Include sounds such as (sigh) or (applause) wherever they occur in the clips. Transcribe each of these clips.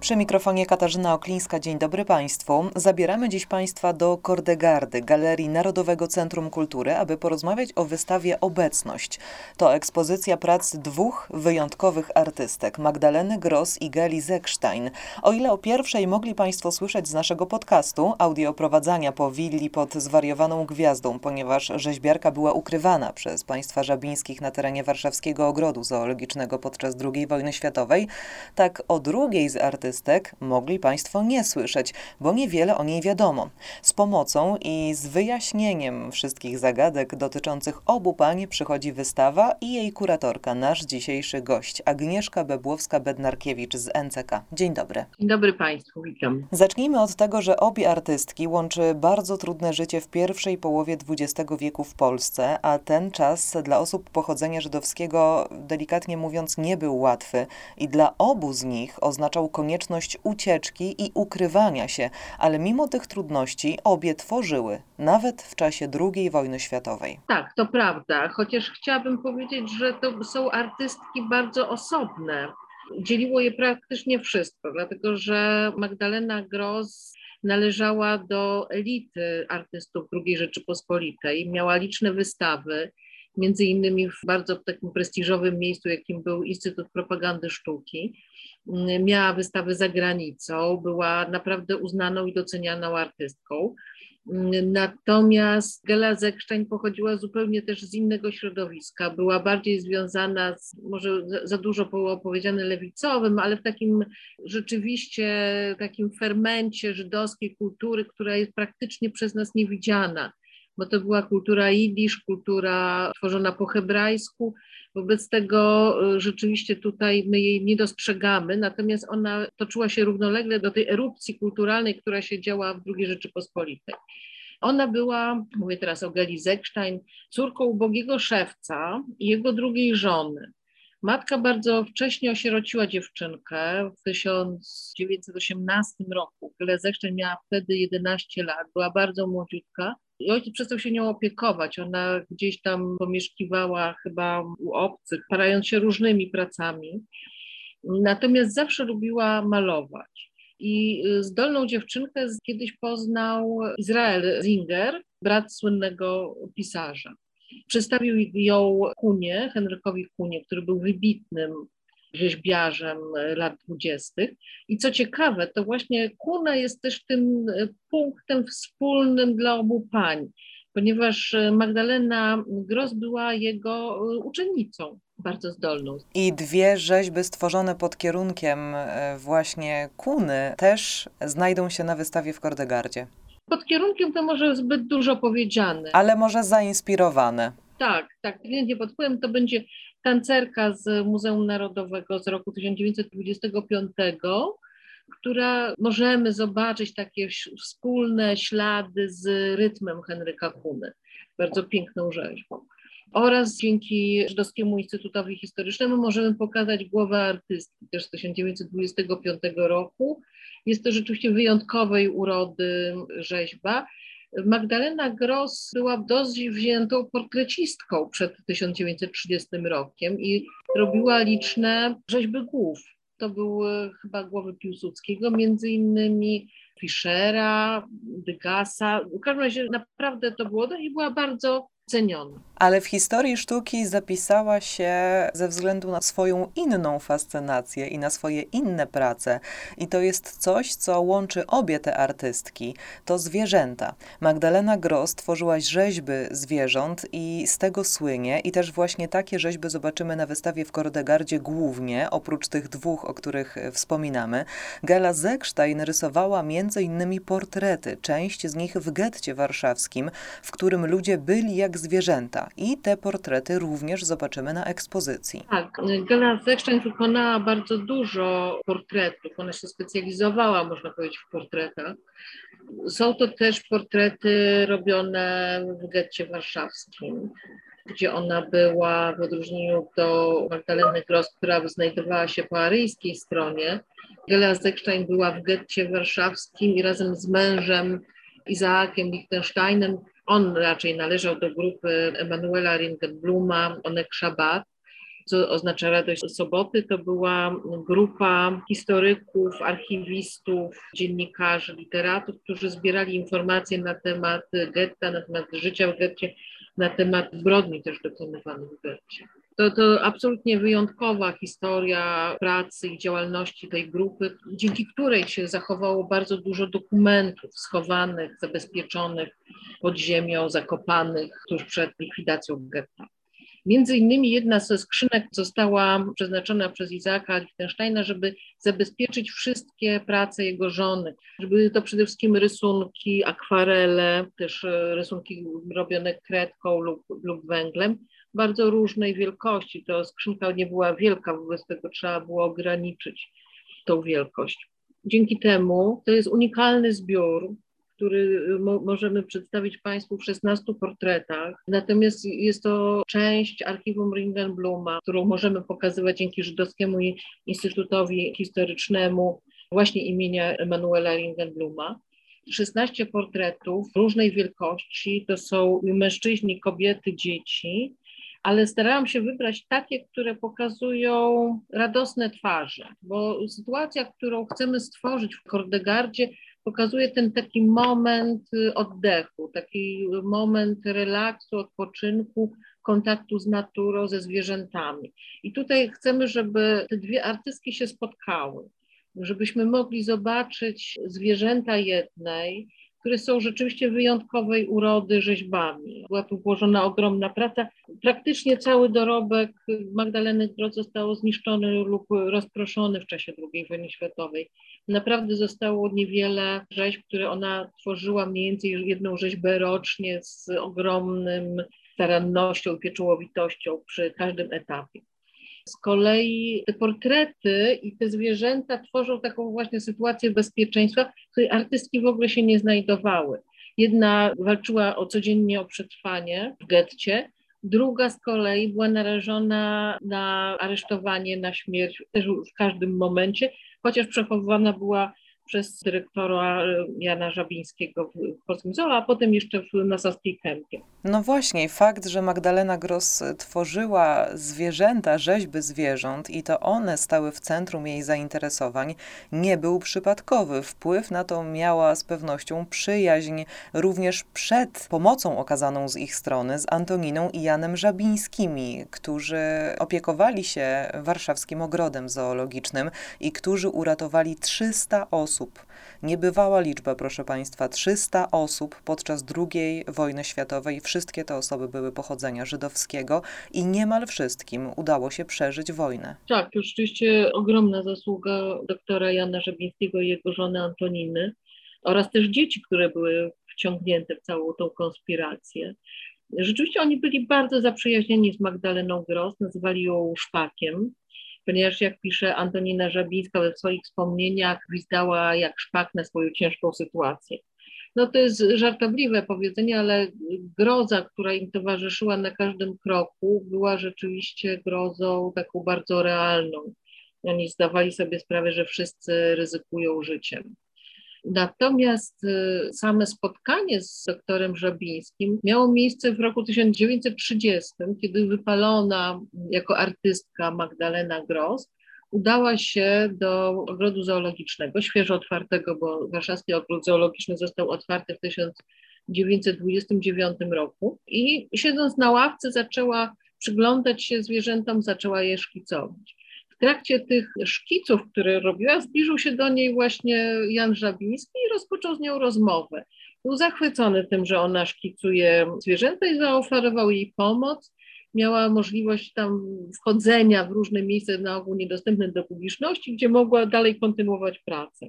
Przy mikrofonie Katarzyna Oklińska. Dzień dobry Państwu. Zabieramy dziś Państwa do Kordegardy, Galerii Narodowego Centrum Kultury, aby porozmawiać o wystawie Obecność. To ekspozycja prac dwóch wyjątkowych artystek, Magdaleny Gross i Geli Zekstein. O ile o pierwszej mogli Państwo słyszeć z naszego podcastu, audio prowadzania po willi pod zwariowaną gwiazdą, ponieważ rzeźbiarka była ukrywana przez państwa żabińskich na terenie warszawskiego ogrodu zoologicznego podczas II wojny światowej, tak o drugiej z artystek mogli Państwo nie słyszeć, bo niewiele o niej wiadomo. Z pomocą i z wyjaśnieniem wszystkich zagadek dotyczących obu pań przychodzi wystawa i jej kuratorka, nasz dzisiejszy gość, Agnieszka Bebłowska-Bednarkiewicz z NCK. Dzień dobry. Dzień dobry Państwu, witam. Zacznijmy od tego, że obie artystki łączy bardzo trudne życie w pierwszej połowie XX wieku w Polsce, a ten czas dla osób pochodzenia żydowskiego, delikatnie mówiąc, nie był łatwy i dla obu z nich oznaczał konieczność konieczność ucieczki i ukrywania się, ale mimo tych trudności obie tworzyły, nawet w czasie II wojny światowej. Tak, to prawda, chociaż chciałabym powiedzieć, że to są artystki bardzo osobne. Dzieliło je praktycznie wszystko, dlatego że Magdalena Gross należała do elity artystów II Rzeczypospolitej, miała liczne wystawy, między innymi w bardzo takim prestiżowym miejscu, jakim był Instytut Propagandy Sztuki miała wystawy za granicą, była naprawdę uznaną i docenianą artystką. Natomiast Gela Zeksztań pochodziła zupełnie też z innego środowiska. Była bardziej związana z, może za dużo było powiedziane lewicowym, ale w takim rzeczywiście takim fermencie żydowskiej kultury, która jest praktycznie przez nas niewidziana bo to była kultura jidysz, kultura tworzona po hebrajsku. Wobec tego y, rzeczywiście tutaj my jej nie dostrzegamy, natomiast ona toczyła się równolegle do tej erupcji kulturalnej, która się działa w II Rzeczypospolitej. Ona była, mówię teraz o Geli Zekstein, córką ubogiego szewca i jego drugiej żony. Matka bardzo wcześnie osierociła dziewczynkę w 1918 roku. Zekstein miała wtedy 11 lat, była bardzo młodziutka i ojciec przestał się nią opiekować. Ona gdzieś tam pomieszkiwała chyba u obcych, parając się różnymi pracami. Natomiast zawsze lubiła malować. I y, zdolną dziewczynkę kiedyś poznał Izrael Zinger, brat słynnego pisarza. Przedstawił ją Kunie, Henrykowi Kunie, który był wybitnym rzeźbiarzem lat dwudziestych. I co ciekawe, to właśnie Kuna jest też tym e, punktem wspólnym dla obu pań, ponieważ e, Magdalena Gross była jego e, uczennicą bardzo zdolną. I dwie rzeźby stworzone pod kierunkiem właśnie Kuny też znajdą się na wystawie w Kordegardzie. Pod kierunkiem to może zbyt dużo powiedziane. Ale może zainspirowane. Tak, tak. Nie pod wpływem to będzie tancerka z Muzeum Narodowego z roku 1925, która możemy zobaczyć takie wspólne ślady z rytmem Henryka Kuny. Bardzo piękną rzeźbą. Oraz dzięki Żydowskiemu Instytutowi Historycznemu możemy pokazać głowę artystki też z 1925 roku. Jest to rzeczywiście wyjątkowej urody rzeźba Magdalena Gross była dość wziętą portrecistką przed 1930 rokiem i robiła liczne rzeźby głów. To były chyba głowy Piłsudskiego, między innymi Fischera, Degasa. W każdym razie naprawdę to było i była bardzo ceniona ale w historii sztuki zapisała się ze względu na swoją inną fascynację i na swoje inne prace. I to jest coś, co łączy obie te artystki. To zwierzęta. Magdalena Gross tworzyła rzeźby zwierząt i z tego słynie. I też właśnie takie rzeźby zobaczymy na wystawie w Kordegardzie głównie, oprócz tych dwóch, o których wspominamy. Gela Zekstein rysowała między innymi portrety, część z nich w getcie warszawskim, w którym ludzie byli jak zwierzęta i te portrety również zobaczymy na ekspozycji. Tak, Gela Zekstein wykonała bardzo dużo portretów. Ona się specjalizowała, można powiedzieć, w portretach. Są to też portrety robione w getcie warszawskim, gdzie ona była w odróżnieniu do Magdaleny Gross, która znajdowała się po aryjskiej stronie. Gela Zekstein była w getcie warszawskim i razem z mężem Izaakiem Lichtensteinem on raczej należał do grupy Emanuela Ringelbluma, Onek Shabbat. co oznacza radość soboty, to była grupa historyków, archiwistów, dziennikarzy, literatów, którzy zbierali informacje na temat getta, na temat życia w getcie, na temat zbrodni też dokonywanych w getcie. To, to absolutnie wyjątkowa historia pracy i działalności tej grupy, dzięki której się zachowało bardzo dużo dokumentów schowanych, zabezpieczonych pod ziemią, zakopanych tuż przed likwidacją getta. Między innymi jedna ze skrzynek została przeznaczona przez Izaka Lichtensteina, żeby zabezpieczyć wszystkie prace jego żony. Były to przede wszystkim rysunki, akwarele, też rysunki robione kredką lub, lub węglem, bardzo różnej wielkości. To skrzynka nie była wielka, wobec tego trzeba było ograniczyć tą wielkość. Dzięki temu to jest unikalny zbiór, który mo możemy przedstawić Państwu w 16 portretach. Natomiast jest to część archiwum Ringenbluma, którą możemy pokazywać dzięki Żydowskiemu Instytutowi Historycznemu właśnie imienia Emanuela Ringenbluma. 16 portretów różnej wielkości, to są mężczyźni, kobiety, dzieci, ale starałam się wybrać takie, które pokazują radosne twarze, bo sytuacja, którą chcemy stworzyć w Kordegardzie, pokazuje ten taki moment y, oddechu, taki moment relaksu, odpoczynku, kontaktu z naturą, ze zwierzętami. I tutaj chcemy, żeby te dwie artystki się spotkały, żebyśmy mogli zobaczyć zwierzęta jednej, które są rzeczywiście wyjątkowej urody rzeźbami. Była tu włożona ogromna praca. Praktycznie cały dorobek Magdaleny Groth został zniszczony lub rozproszony w czasie II wojny światowej. Naprawdę zostało niewiele rzeźb, które ona tworzyła, mniej więcej jedną rzeźbę rocznie z ogromnym starannością i pieczołowitością przy każdym etapie. Z kolei te portrety i te zwierzęta tworzą taką właśnie sytuację bezpieczeństwa, w której artystki w ogóle się nie znajdowały. Jedna walczyła o codziennie o przetrwanie w getcie, druga z kolei była narażona na aresztowanie, na śmierć też w każdym momencie, chociaż przechowywana była przez dyrektora Jana Żabińskiego w Polskim Zoo, a potem jeszcze w, na Saskiej Kępie. No właśnie, fakt, że Magdalena Gross tworzyła zwierzęta, rzeźby zwierząt i to one stały w centrum jej zainteresowań, nie był przypadkowy. Wpływ na to miała z pewnością przyjaźń również przed pomocą okazaną z ich strony z Antoniną i Janem Żabińskimi, którzy opiekowali się warszawskim ogrodem zoologicznym i którzy uratowali 300 osób. Niebywała liczba, proszę Państwa, 300 osób podczas II wojny światowej. Wszystkie te osoby były pochodzenia żydowskiego i niemal wszystkim udało się przeżyć wojnę. Tak, to rzeczywiście ogromna zasługa doktora Jana Żebińskiego i jego żony Antoniny oraz też dzieci, które były wciągnięte w całą tą konspirację. Rzeczywiście oni byli bardzo zaprzyjaźnieni z Magdaleną Gross, nazywali ją szpakiem ponieważ jak pisze Antonina Żabińska we swoich wspomnieniach, gwizdała jak szpak na swoją ciężką sytuację. No to jest żartobliwe powiedzenie, ale groza, która im towarzyszyła na każdym kroku, była rzeczywiście grozą taką bardzo realną. Oni zdawali sobie sprawę, że wszyscy ryzykują życiem. Natomiast y, same spotkanie z doktorem Żabińskim miało miejsce w roku 1930, kiedy wypalona jako artystka Magdalena Gross udała się do ogrodu zoologicznego, świeżo otwartego, bo warszawski ogród zoologiczny został otwarty w 1929 roku i siedząc na ławce zaczęła przyglądać się zwierzętom, zaczęła je szkicować trakcie tych szkiców, które robiła, zbliżył się do niej właśnie Jan Żabiński i rozpoczął z nią rozmowę. Był zachwycony tym, że ona szkicuje zwierzęta i zaoferował jej pomoc. Miała możliwość tam wchodzenia w różne miejsca, na ogół niedostępne do publiczności, gdzie mogła dalej kontynuować pracę.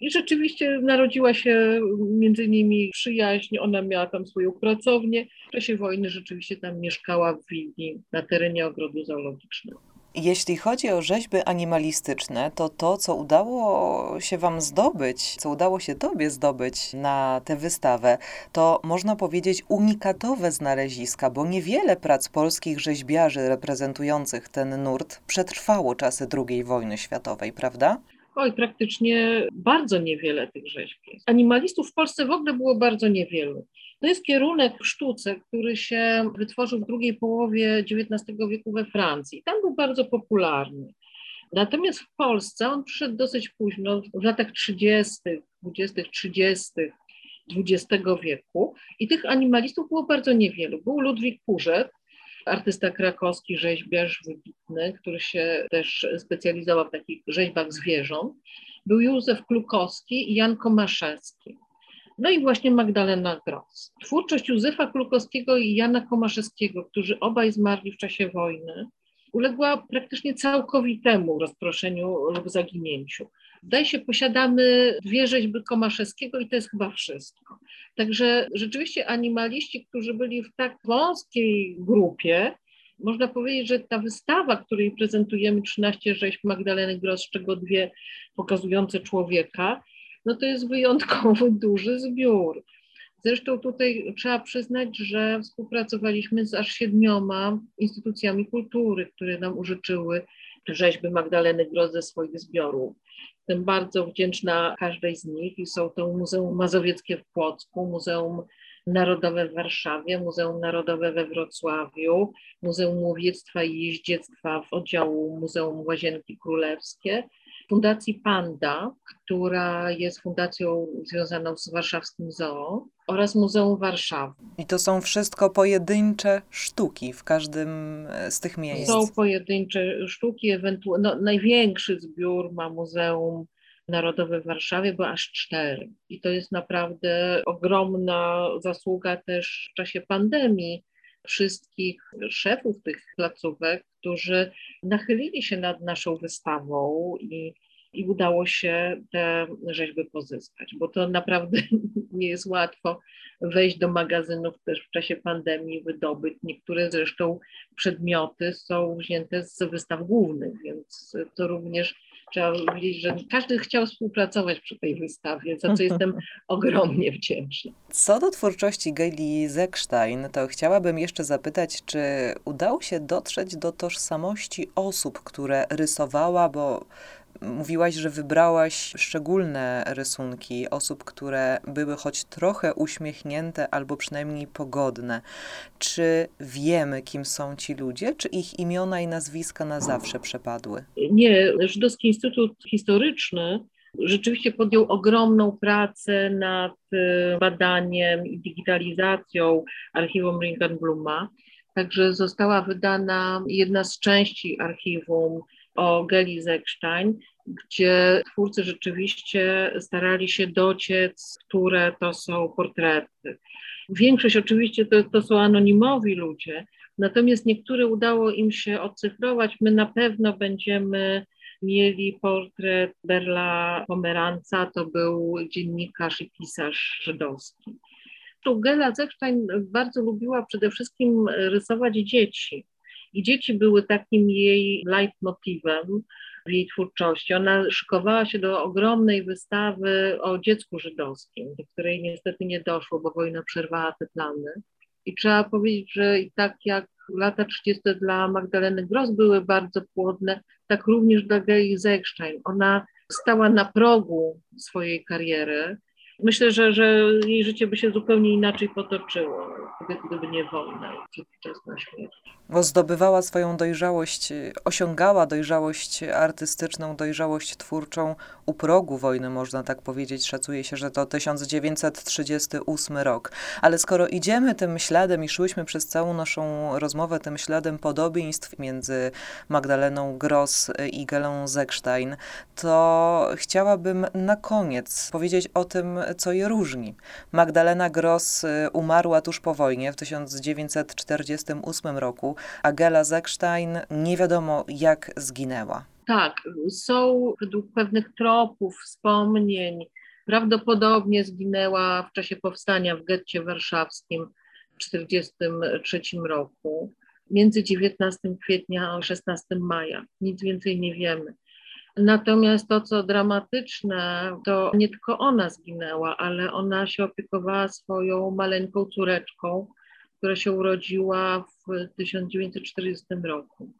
I rzeczywiście narodziła się między nimi przyjaźń, ona miała tam swoją pracownię. W czasie wojny rzeczywiście tam mieszkała w willi na terenie ogrodu zoologicznego. Jeśli chodzi o rzeźby animalistyczne, to to, co udało się Wam zdobyć, co udało się Tobie zdobyć na tę wystawę, to można powiedzieć unikatowe znaleziska, bo niewiele prac polskich rzeźbiarzy reprezentujących ten nurt przetrwało czasy II wojny światowej, prawda? Oj, praktycznie bardzo niewiele tych rzeźb jest. Animalistów w Polsce w ogóle było bardzo niewielu. To jest kierunek w sztuce, który się wytworzył w drugiej połowie XIX wieku we Francji. Tam był bardzo popularny. Natomiast w Polsce on przyszedł dosyć późno, w latach 30., 20., 30. XX wieku i tych animalistów było bardzo niewielu. Był Ludwik Kurzek, artysta krakowski, rzeźbiarz wybitny, który się też specjalizował w takich rzeźbach zwierząt. Był Józef Klukowski i Jan Komaszewski. No i właśnie Magdalena Gross. Twórczość Józefa Klukowskiego i Jana Komaszewskiego, którzy obaj zmarli w czasie wojny, uległa praktycznie całkowitemu rozproszeniu lub zaginięciu. Zdaje się, posiadamy dwie rzeźby Komaszewskiego i to jest chyba wszystko. Także rzeczywiście animaliści, którzy byli w tak wąskiej grupie, można powiedzieć, że ta wystawa, której prezentujemy 13 rzeźb Magdaleny Gross, z czego dwie pokazujące człowieka, no to jest wyjątkowo (laughs) duży zbiór. Zresztą tutaj trzeba przyznać, że współpracowaliśmy z aż siedmioma instytucjami kultury, które nam użyczyły rzeźby Magdaleny Gross ze swoich zbiorów. Jestem bardzo wdzięczna każdej z nich i są to Muzeum Mazowieckie w Płocku, Muzeum Narodowe w Warszawie, Muzeum Narodowe we Wrocławiu, Muzeum Łowiectwa i Jeździectwa w oddziału Muzeum Łazienki Królewskie, Fundacji Panda, która jest fundacją związaną z warszawskim zoo oraz Muzeum Warszawy. I to są wszystko pojedyncze sztuki w każdym e, z tych miejsc. Są pojedyncze sztuki, ewentualnie no, największy zbiór ma Muzeum Narodowe w Warszawie, bo aż cztery. I to jest naprawdę ogromna zasługa też w czasie pandemii wszystkich szefów tych placówek, którzy nachylili się nad naszą wystawą i, i udało się te rzeźby pozyskać, bo to naprawdę (laughs) nie jest łatwo wejść do magazynów też w czasie pandemii, wydobyć. Niektóre zresztą przedmioty są wzięte z wystaw głównych, więc to również trzeba powiedzieć, że każdy chciał współpracować przy tej wystawie, za co jestem (laughs) ogromnie wdzięczna. Co do twórczości Gaili Zekstein, to chciałabym jeszcze zapytać, czy udało się dotrzeć do tożsamości osób, które rysowała, bo Mówiłaś, że wybrałaś szczególne rysunki osób, które były choć trochę uśmiechnięte albo przynajmniej pogodne. Czy wiemy, kim są ci ludzie? Czy ich imiona i nazwiska na zawsze przepadły? Nie, Żydowski Instytut Historyczny rzeczywiście podjął ogromną pracę nad e, badaniem i digitalizacją archiwum Ringenbluma. Także została wydana jedna z części archiwum o Geli Zekstein, gdzie twórcy rzeczywiście starali się dociec, które to są portrety. Większość oczywiście to, to są anonimowi ludzie, natomiast niektóre udało im się odcyfrować. My na pewno będziemy mieli portret Berla Pomeranca, to był dziennikarz i pisarz żydowski. Gela Zechstein bardzo lubiła przede wszystkim rysować dzieci. I dzieci były takim jej leitmotivem w jej twórczości. Ona szykowała się do ogromnej wystawy o dziecku żydowskim, do której niestety nie doszło, bo wojna przerwała te plany. I trzeba powiedzieć, że i tak jak lata 30. dla Magdaleny Gross były bardzo płodne, tak również dla Gei Zegstein. Ona stała na progu swojej kariery Myślę, że, że jej życie by się zupełnie inaczej potoczyło, gdyby, nie wojna i przedwczesna śmierć. Zdobywała swoją dojrzałość, osiągała dojrzałość artystyczną, dojrzałość twórczą u progu wojny, można tak powiedzieć. Szacuje się, że to 1938 rok. Ale skoro idziemy tym śladem i szłyśmy przez całą naszą rozmowę tym śladem podobieństw między Magdaleną Gross i Gelą Zekstein, to chciałabym na koniec powiedzieć o tym, co je różni. Magdalena Gross y, umarła tuż po wojnie w 1948 roku, a Gela Zekstein nie wiadomo jak zginęła. Tak, są według pewnych tropów, wspomnień, prawdopodobnie zginęła w czasie powstania w getcie warszawskim w 1943 roku, między 19 kwietnia a 16 maja. Nic więcej nie wiemy. Natomiast to, co dramatyczne, to nie tylko ona zginęła, ale ona się opiekowała swoją maleńką córeczką, która się urodziła w 1940 roku.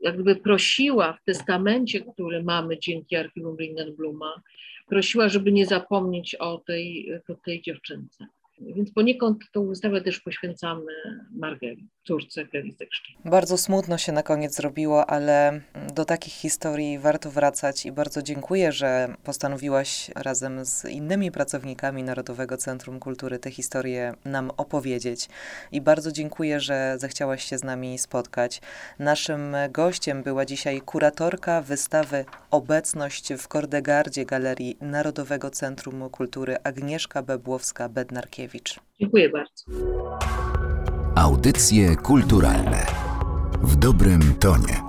Jakby prosiła w testamencie, który mamy dzięki archiwum Ringenbluma, prosiła, żeby nie zapomnieć o tej, o tej dziewczynce. Więc poniekąd tą wystawę też poświęcamy Margeli, córce Geli. Bardzo smutno się na koniec zrobiło, ale do takich historii warto wracać i bardzo dziękuję, że postanowiłaś razem z innymi pracownikami Narodowego Centrum Kultury te historie nam opowiedzieć. I bardzo dziękuję, że zechciałaś się z nami spotkać. Naszym gościem była dzisiaj kuratorka wystawy Obecność w Kordegardzie Galerii Narodowego Centrum Kultury Agnieszka Bebłowska-Bednarkiewicz. Dziękuję bardzo. Audycje kulturalne w dobrym tonie.